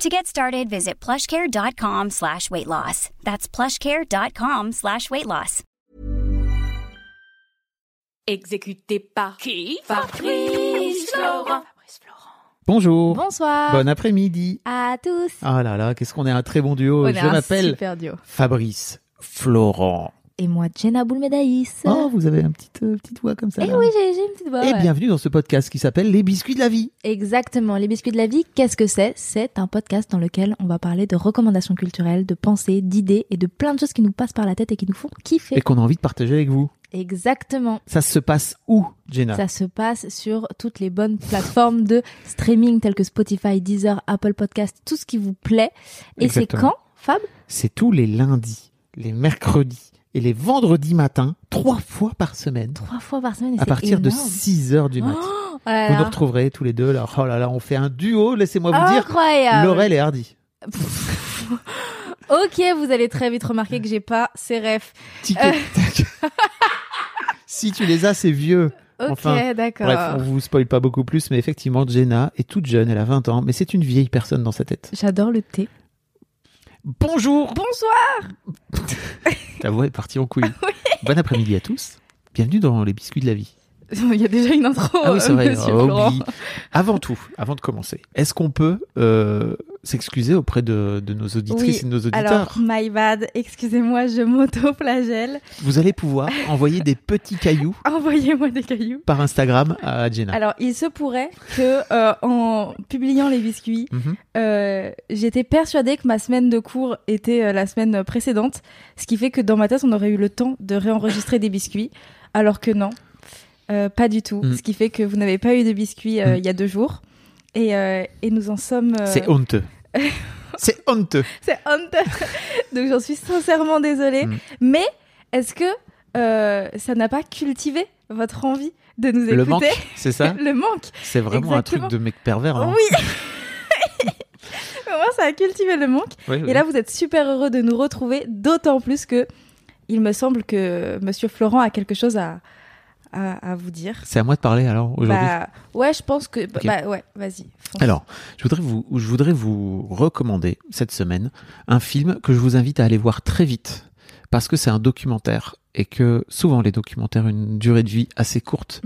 To get started, visit plushcare.com slash weight loss. That's plushcare.com slash weight loss. Exécuté par qui Fabrice Florent. Bonjour. Bonsoir. Bon après-midi. à tous. Ah là là, qu'est-ce qu'on est un très bon duo. On est Je un m'appelle super duo. Fabrice Florent. Et moi, Jenna Boulmedaïs. Oh, vous avez une petite, euh, petite voix comme ça. Eh oui, j'ai j'ai une petite voix. Et ouais. bienvenue dans ce podcast qui s'appelle Les biscuits de la vie. Exactement. Les biscuits de la vie, qu'est-ce que c'est? C'est un podcast dans lequel on va parler de recommandations culturelles, de pensées, d'idées et de plein de choses qui nous passent par la tête et qui nous font kiffer. Et qu'on a envie de partager avec vous. Exactement. Ça se passe où, Jenna? Ça se passe sur toutes les bonnes plateformes de streaming telles que Spotify, Deezer, Apple Podcast, tout ce qui vous plaît. Et c'est quand, Fab? C'est tous les lundis, les mercredis et les vendredis matins, trois fois par semaine, Trois fois par semaine. et à partir de énorme. 6 heures du matin. Oh là vous là. nous retrouverez tous les deux. Là. Oh là là, on fait un duo, laissez-moi vous dire. Incroyable. Laurel et Hardy. Ok, vous allez très vite remarquer que j'ai pas ces refs. Tac. si tu les as, c'est vieux. Ok, Enfin, d'accord. Bref, on vous spoil pas beaucoup plus, mais effectivement, Jenna est toute jeune, elle a 20 ans, mais c'est une vieille personne dans sa tête. J'adore le thé. Bonjour Bonsoir. Ta voix est partie en couille. Bon après-midi à tous. Bienvenue dans les biscuits de la vie. Il y a déjà une intro. ah oui, c'est vrai. Avant tout, avant de commencer, est-ce qu'on peut euh, s'excuser auprès de, de nos auditrices Oui, et de nos auditeurs Alors, my bad. Excusez-moi, je m'auto-flagelle. Vous allez pouvoir envoyer des petits cailloux Envoyez-moi des cailloux. par Instagram à Jenna. Alors, il se pourrait que, euh, en publiant les biscuits, Mhm. euh, j'étais persuadée que ma semaine de cours était la semaine précédente, ce qui fait que dans ma tête, on aurait eu le temps de réenregistrer des biscuits, alors que non, euh, pas du tout. Mm. Ce qui fait que vous n'avez pas eu de biscuits euh, Mm. il y a deux jours, et, euh, et nous en sommes. C'est honteux. c'est honteux. C'est honteux. Donc j'en suis sincèrement désolée. Mm. Mais est-ce que ça n'a pas cultivé votre envie de nous écouter Le manque, c'est ça Le manque. C'est vraiment un truc de mec pervers. hein. Oui. Moi, ça a cultivé le manque. Oui, oui. Et là, vous êtes super heureux de nous retrouver, d'autant plus que il me semble que Monsieur Florent a quelque chose à, à, à vous dire. C'est à moi de parler alors aujourd'hui? Bah, ouais, je pense que. Bah, ouais, vas-y. Alors, je voudrais, vous, je voudrais vous recommander cette semaine un film que je vous invite à aller voir très vite parce que c'est un documentaire et que souvent les documentaires ont une durée de vie assez courte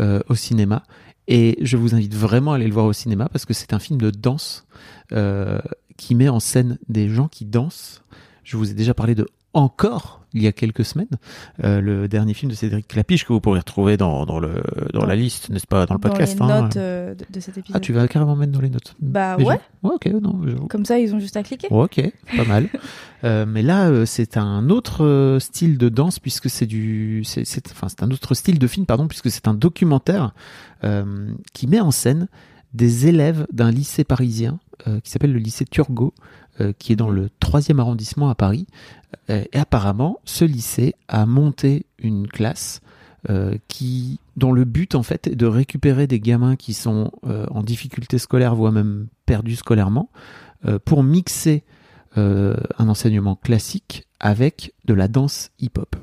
euh, au cinéma. Et je vous invite vraiment à aller le voir au cinéma parce que c'est un film de danse euh, qui met en scène des gens qui dansent. Je vous ai déjà parlé de Encore il y a quelques semaines, euh, le dernier film de Cédric Clapiche que vous pourrez retrouver dans, dans, le, dans, Dans- la liste, n'est-ce pas, dans le podcast. les hein. notes euh, de, de cet épisode. Ah, tu vas carrément mettre dans les notes. Bah Mais ouais. Ouais, ok, non. Comme ça, ils ont juste à cliquer. Ok, pas mal. Euh, mais là, euh, c'est un autre euh, style de danse puisque c'est du, c'est, enfin, c'est un autre style de film, pardon, puisque c'est un documentaire euh, qui met en scène des élèves d'un lycée parisien euh, qui s'appelle le lycée Turgot, euh, qui est dans le troisième arrondissement à Paris. Euh, et apparemment, ce lycée a monté une classe qui, dont le but en fait est de récupérer des gamins qui sont en difficulté scolaire, voire même perdus scolairement, pour mixer un enseignement classique avec de la danse hip-hop.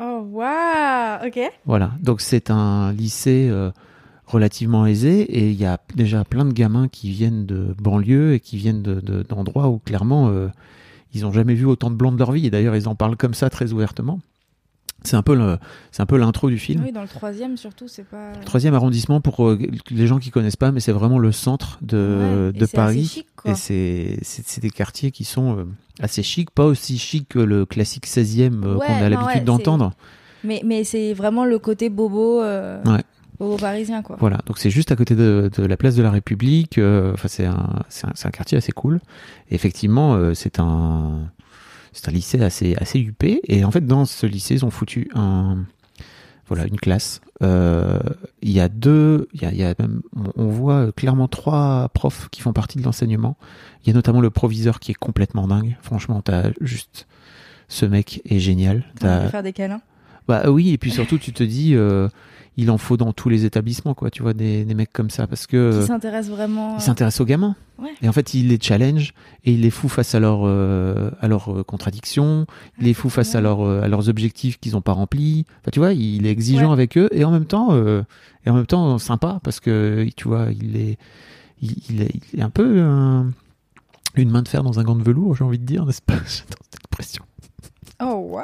Oh, waouh Ok. Voilà, donc c'est un lycée relativement aisé et il y a déjà plein de gamins qui viennent de banlieue et qui viennent de- de- d'endroits où clairement euh, ils n'ont jamais vu autant de blancs de leur vie et d'ailleurs ils en parlent comme ça très ouvertement. C'est un peu le, c'est un peu l'intro du film. Oui, dans le troisième, surtout, c'est pas. Troisième arrondissement pour euh, les gens qui connaissent pas, mais c'est vraiment le centre de, Ouais, de c'est Paris. assez chic, quoi. Et c'est c'est des quartiers qui sont euh, assez chics, pas aussi chics que le classique 16e euh, Ouais, qu'on a l'habitude ouais, d'entendre. Mais, mais c'est vraiment le côté bobo, Ouais. Bobo parisien, quoi. Voilà, donc c'est juste à côté de, de la place de la République. euh, Enfin, c'est un, c'est un, quartier assez cool. Et effectivement, euh, c'est un, c'est un lycée assez, assez huppé. Et en fait, dans ce lycée, ils ont foutu un, voilà, une classe. Euh, Il y a deux, il y a, y a même, on, voit clairement trois profs qui font partie de l'enseignement. Il y a notamment le proviseur qui est complètement dingue. Franchement, t'as juste, Ce mec est génial. T'as- faire des câlins? Bah oui, et puis surtout, tu te dis, euh, il en faut dans tous les établissements, quoi. Tu vois, des, des mecs comme ça, parce que Qui s'intéresse vraiment. il s'intéresse aux gamins. Ouais. Et en fait, il les challenge et il les fout face à, leur, euh, à leurs euh, contradictions, il les fout face à, leur, euh, à leurs objectifs qu'ils n'ont pas remplis. Enfin, tu vois, il est exigeant Ouais. avec eux et en même temps, euh, et en même temps sympa parce que tu vois, il est, il, il est, il est un peu un- une main de fer dans un gant de velours, j'ai envie de dire, n'est-ce pas? J'adore cette expression. Oh, wow.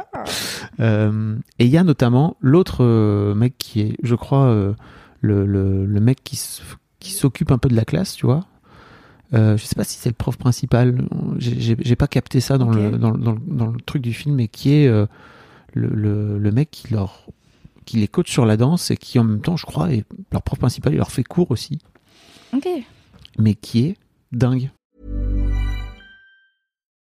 Euh, et il y a notamment l'autre euh, mec qui est, je crois, euh, le, le, le mec qui, s'occupe un peu de la classe, tu vois. Je sais pas si c'est le prof principal, j'ai- pas capté ça dans, le, dans, dans le- dans le truc du film, mais qui est le, le, le mec qui, leur, qui les coach sur la danse et qui en même temps, je crois, est leur prof principal, il leur fait cours aussi, Ok. mais qui est dingue.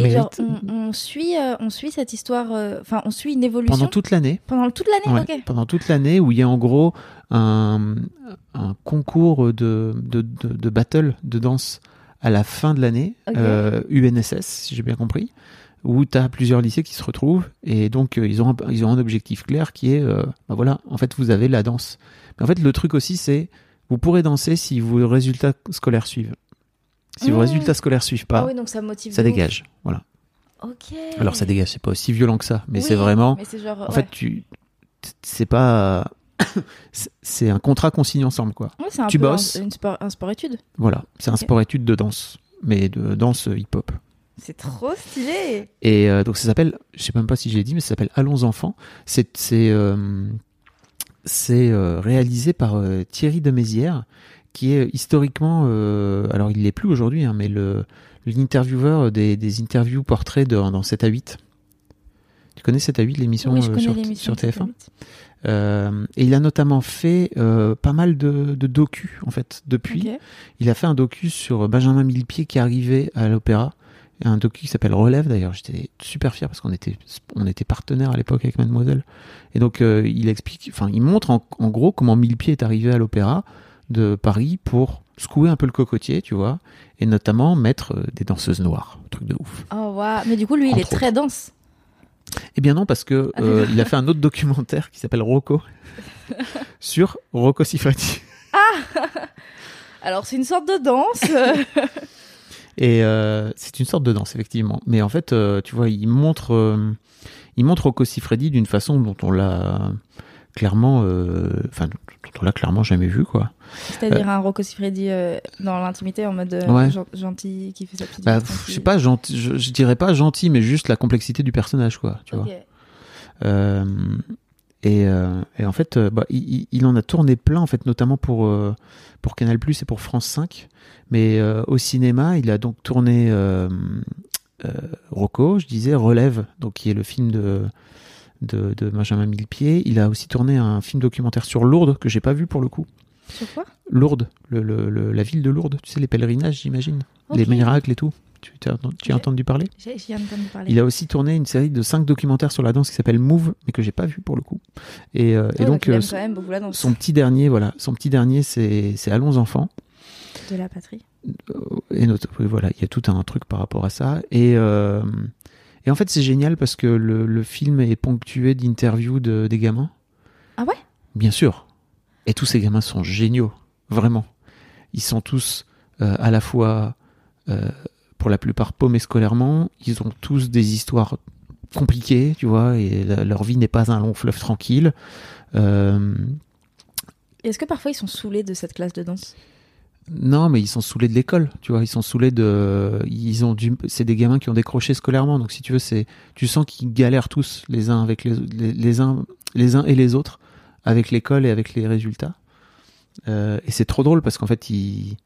Et genre, mérite on, on suit, euh, on suit cette histoire. euh, Enfin, on suit une évolution pendant toute l'année. pendant toute l'année. Ouais, Ok. pendant toute l'année où il y a en gros un, un concours de, de, de, de battle de danse à la fin de l'année, Ok. euh, UNSS si j'ai bien compris, où tu as plusieurs lycées qui se retrouvent et donc ils, ont un, ils ont un objectif clair qui est, bah voilà, en fait vous avez la danse. Mais en fait le truc aussi c'est, vous pourrez danser si vos résultats scolaires suivent. Si vos Mmh. résultats scolaires suivent pas, Ah oui, donc ça motive. dégage. Voilà. Ok. Alors ça dégage, c'est pas aussi violent que ça, mais Oui, c'est vraiment... Mais c'est genre. En ouais. fait, tu, c'est pas, c'est- un contrat qu'on signe ensemble, quoi. Ouais, c'est un tu peu bosses. Un, une sport, un sport étude. Voilà, c'est un Ok. sport-étude de danse, mais de danse hip-hop. C'est trop stylé. Et euh, donc ça s'appelle, je sais même pas si j'ai dit, mais ça s'appelle Allons enfants. C'est c'est euh, euh, réalisé par euh, Thierry de Mézières, qui est historiquement, euh, alors il l'est plus aujourd'hui, hein, mais le l'intervieweur des, des interviews portraits de- dans 7 à 8. Tu connais 7 à 8, l'émission oui, je euh, sur, l'émission. sur de TF1 Satellite. Euh, et il a notamment fait euh, pas mal de, de docus en fait depuis. Il a fait un docu sur Benjamin Millepied qui arrivait à l'opéra. Un docu qui s'appelle Relève d'ailleurs. J'étais super fier parce qu'on était on était partenaire à l'époque avec Mademoiselle. Et donc il explique, enfin il montre en, en gros comment Millepied est arrivé à l'opéra de Paris pour secouer un peu le cocotier, tu vois, et notamment mettre euh, des danseuses noires, un truc de ouf. Oh, waouh. Mais du coup, lui, il est très dense. Eh bien non, parce que Ah, euh, il a fait un autre documentaire qui s'appelle Rocco sur Rocco Siffredi. Alors, c'est une sorte de danse. Et euh, c'est une sorte de danse, effectivement. Mais en fait, euh, tu vois, il montre, il montre Rocco Siffredi d'une façon dont on l'a clairement, euh, enfin, on l'a clairement jamais vu, quoi. C'est-à-dire un Rocco Siffredi euh, dans l'intimité en mode euh, Ouais. gentil qui fait sa petite Bah, pff, je sais pas, gentil, je, je dirais pas gentil, mais juste la complexité du personnage, quoi. Tu vois. Euh, et, euh, et en fait, euh, bah, il, il- en a tourné plein, en fait, notamment pour, euh, pour Canal Plus et pour France 5. Mais euh, au cinéma, il a donc tourné euh, euh, Rocco, je disais, Relève, donc qui est le film de, de, de Benjamin Millepied. Il a aussi tourné un film documentaire sur Lourdes, que j'ai pas vu pour le coup. Sur quoi? Lourdes, le, le- le- la ville de Lourdes, tu sais, les pèlerinages, j'imagine. Les miracles et tout. Tu, tu as, tu as entendu parler? J'ai entendu parler. il a aussi tourné une série de cinq documentaires sur la danse qui s'appelle Move, mais que j'ai pas vu pour le coup. Et, euh, et Ouais, donc, aime euh, quand même beaucoup la danse son petit dernier, voilà, son petit dernier, c'est c'est Allons enfants. de la patrie. Euh, Et notre, voilà, il y a tout un truc par rapport à ça. Et, euh, et en fait, c'est génial parce que le, le film est ponctué d'interviews de, des gamins. Ah ouais? Bien sûr. Et tous ces gamins sont géniaux, vraiment. ils sont tous euh, à la fois, euh, pour la plupart, paumés scolairement. Ils ont tous des histoires compliquées, tu vois, et la- leur vie n'est pas un long fleuve tranquille. Euh, Est-ce que parfois ils sont saoulés de cette classe de danse? Non, mais ils sont saoulés de l'école, tu vois. Ils sont saoulés de, ils ont du, c'est des gamins qui ont décroché scolairement. Donc si tu veux, c'est, tu sens qu'ils galèrent tous les uns avec les, les, uns, les uns et les autres avec l'école et avec les résultats. Euh, et c'est trop drôle parce qu'en fait, ils,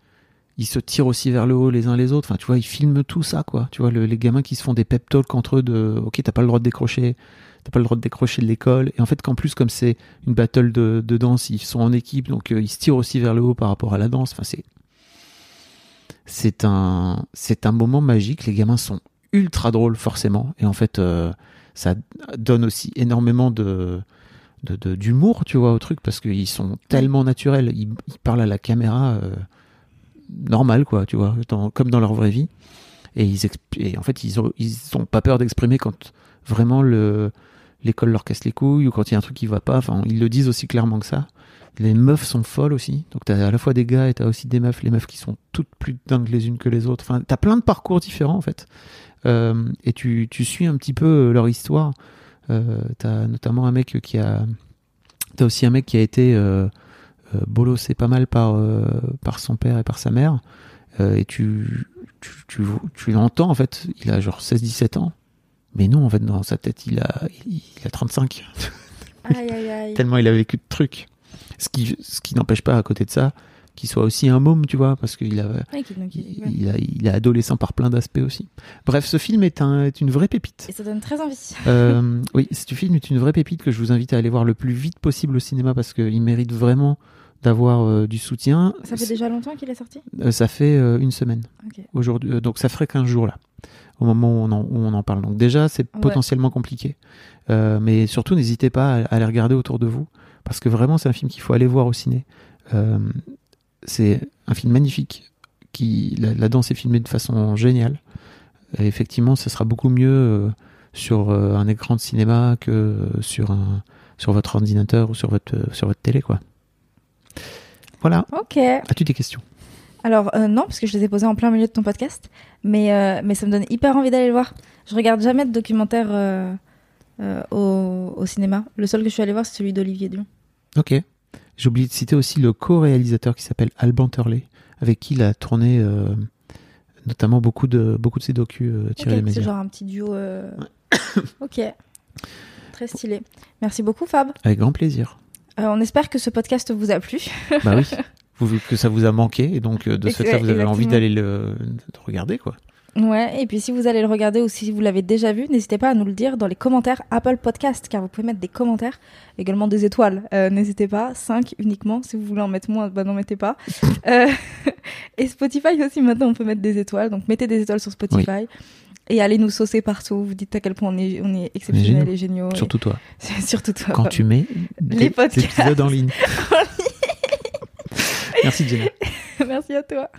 ils se tirent aussi vers le haut les uns les autres. Enfin, tu vois, ils filment tout ça, quoi. Tu vois, le- les gamins qui se font des pep talks entre eux de, ok, t'as pas le droit de décrocher, t'as pas le droit de décrocher de l'école. Et en fait, qu'en plus, comme c'est une battle de, danse, ils sont en équipe, donc euh, ils se tirent aussi vers le haut par rapport à la danse. Enfin, c'est, c'est un, c'est un moment magique. Les gamins sont ultra drôles, forcément. Et en fait, euh, ça donne aussi énormément de, d'humour, tu vois, au truc, parce qu'ils sont tellement naturels. Ils, parlent à la caméra euh, normal, quoi, tu vois, comme dans leur vraie vie. Et, ils et en fait, ils ont, ils ont pas peur d'exprimer quand vraiment le, l'école leur casse les couilles ou quand il y a un truc qui va pas. Enfin, ils le disent aussi clairement que ça. Les meufs sont folles aussi. Donc, t'as à la fois des gars et t'as aussi des meufs. Les meufs qui sont toutes plus dingues les unes que les autres. Enfin, t'as plein de parcours différents, en fait. Euh, et tu, tu suis un petit peu euh, leur histoire. Euh, t'as notamment un mec qui a. T'as aussi un mec qui a été euh, euh, bolossé pas mal par, euh, par son père et par sa mère. Et tu, tu, tu, tu l'entends, en fait. Il a genre 16-17 ans. Mais non, en fait, dans sa tête, il a, il, a 35. Aïe aïe aïe. Tellement il a vécu de trucs. Ce qui, ce qui n'empêche pas, à côté de ça, qu'il soit aussi un môme, tu vois, parce qu'il a, Ouais, qui- donc, il- il, ouais. il a, il est adolescent par plein d'aspects aussi. Bref, ce film est, un, est une vraie pépite. Et ça donne très envie. Euh, oui, ce film est une vraie pépite que je vous invite à aller voir le plus vite possible au cinéma parce qu'il mérite vraiment d'avoir euh, du soutien. Ça fait déjà longtemps qu'il est sorti? Euh, ça fait une semaine aujourd'hui, donc ça ferait 15 jours là, au moment où on en, où on en parle. Donc déjà, c'est Ouais. potentiellement compliqué, Euh, mais surtout n'hésitez pas à, à les regarder autour de vous, parce que vraiment c'est un film qu'il faut aller voir au ciné. Euh, c'est un film magnifique, qui la, la danse est filmée de façon géniale. Et effectivement, ce sera beaucoup mieux euh, sur un écran de cinéma que sur un sur votre ordinateur ou sur votre sur votre télé quoi. Voilà. Ok. As-tu des questions? Alors euh, non, parce que je les ai posés en plein milieu de ton podcast, mais, euh, mais ça me donne hyper envie d'aller le voir. Je regarde jamais de documentaire euh, au, au cinéma. Le seul que je suis allée voir, c'est celui d'Olivier Dion. Ok. J'ai oublié de citer aussi le co-réalisateur qui s'appelle Alban Turley, avec qui il a tourné notamment beaucoup de, beaucoup de ses docus tirés Ok, des c'est genre un petit duo. ok. Très stylé. Merci beaucoup, Fab. Avec grand plaisir. On espère que ce podcast vous a plu. bah oui. Vous, que ça vous a manqué et donc euh, de Et ce que- fait-là vous avez exactement. envie d'aller le de regarder quoi. Ouais, et puis si vous allez le regarder ou si vous l'avez déjà vu, n'hésitez pas à nous le dire dans les commentaires Apple Podcast, car vous pouvez mettre des commentaires, également des étoiles. Euh, n'hésitez pas, 5 uniquement. Si vous voulez en mettre moins, bah n'en mettez pas. Euh, et Spotify aussi, maintenant on peut mettre des étoiles, donc mettez des étoiles sur Spotify. Et allez nous saucer partout. Vous dites à quel point on est, on est exceptionnel et géniaux. et- Surtout toi. surtout toi. Quand tu mets Les podcasts. épisodes en ligne. Merci Jenna. Merci à toi.